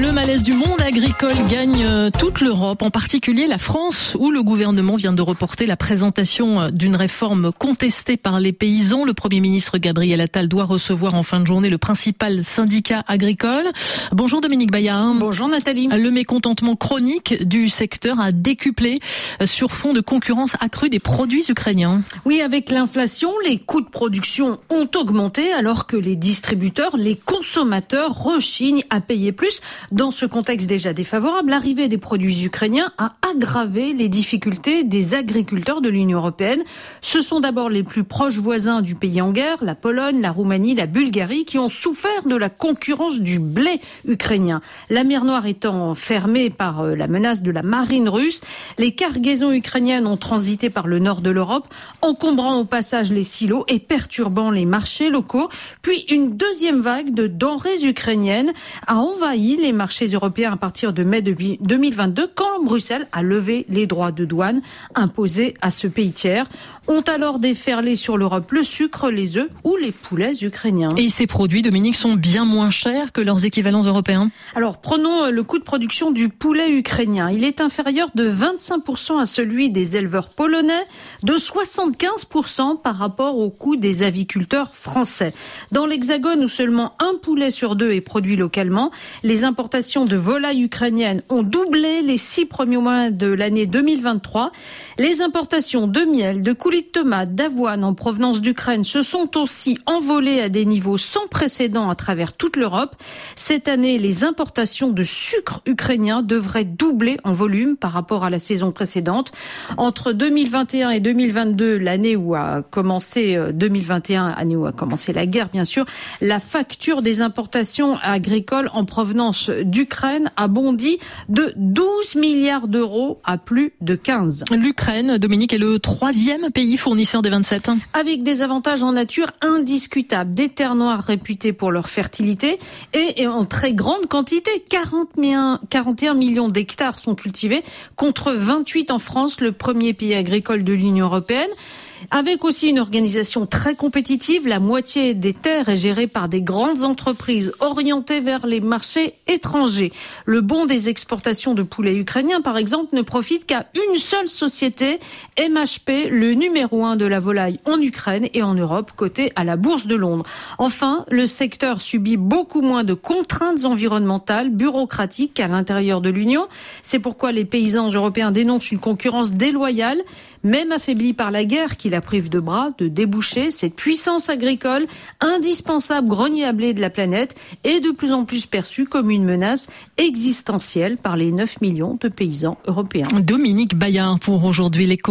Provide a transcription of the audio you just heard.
Le malaise du monde agricole gagne euh, toute l'Europe, en particulier la France, où le gouvernement vient de reporter la présentation euh, d'une réforme contestée par les paysans. Le Premier ministre Gabriel Attal doit recevoir en fin de journée le principal syndicat agricole. Bonjour Dominique Bayard. Bonjour Nathalie. Le mécontentement chronique du secteur a décuplé euh, sur fond de concurrence accrue des produits ukrainiens. Oui, avec l'inflation, les coûts de production ont augmenté alors que les distributeurs, les consommateurs rechignent à payer plus. Dans ce contexte déjà défavorable, l'arrivée des produits ukrainiens a aggravé les difficultés des agriculteurs de l'Union européenne. Ce sont d'abord les plus proches voisins du pays en guerre, la Pologne, la Roumanie, la Bulgarie, qui ont souffert de la concurrence du blé ukrainien. La mer Noire étant fermée par euh, la menace de la marine russe, les cargaisons ukrainiennes ont transité par le nord de l'Europe, encombrant au passage les silos et perturbant les marchés locaux. Puis une deuxième vague de denrées ukrainiennes a envahi les marchés européens à partir de mai 2022 quand Bruxelles a levé les droits de douane imposés à ce pays tiers. Ont alors déferlé sur l'Europe le sucre, les œufs ou les poulets ukrainiens. Et ces produits, Dominique, sont bien moins chers que leurs équivalents européens? Alors prenons euh, le coût de production du poulet ukrainien. Il est inférieur de 25% à celui des éleveurs polonais, de 75% par rapport au coût des aviculteurs français. Dans l'Hexagone où seulement un poulet sur deux est produit localement, les importations de volailles ukrainiennes ont doublé les six premiers mois de l'année 2023. Les importations de miel, de coulis de tomates, d'avoine en provenance d'Ukraine se sont aussi envolées à des niveaux sans précédent à travers toute l'Europe. Cette année, les importations de sucre ukrainien devraient doubler en volume par rapport à la saison précédente. Entre 2021 et 2022, l'année où a commencé 2021, euh, année où a commencé la guerre, bien sûr, la facture des importations agricoles en provenance d'Ukraine a bondi de 12 milliards d'euros à plus de 15. L'Ukraine, Dominique, est le troisième pays fournisseur des 27. Avec des avantages en nature indiscutables, des terres noires réputées pour leur fertilité et, en très grande quantité. 41 millions d'hectares sont cultivés contre 28 en France, le premier pays agricole de l'Union européenne avec aussi une organisation très compétitive. La moitié des terres est gérée par des grandes entreprises orientées vers les marchés étrangers. Le bon des exportations de poulets ukrainiens, par exemple, ne profite qu'à une seule société, MHP, le numéro un de la volaille en Ukraine et en Europe, coté à la Bourse de Londres. Enfin, le secteur subit beaucoup moins de contraintes environnementales, bureaucratiques qu'à l'intérieur de l'Union. C'est pourquoi les paysans européens dénoncent une concurrence déloyale, même affaiblie par la guerre qui la prive de bras, de déboucher cette puissance agricole indispensable grenier à blé de la planète est de plus en plus perçue comme une menace existentielle par les 9 millions de paysans européens. Dominique Bayard pour aujourd'hui l'écho.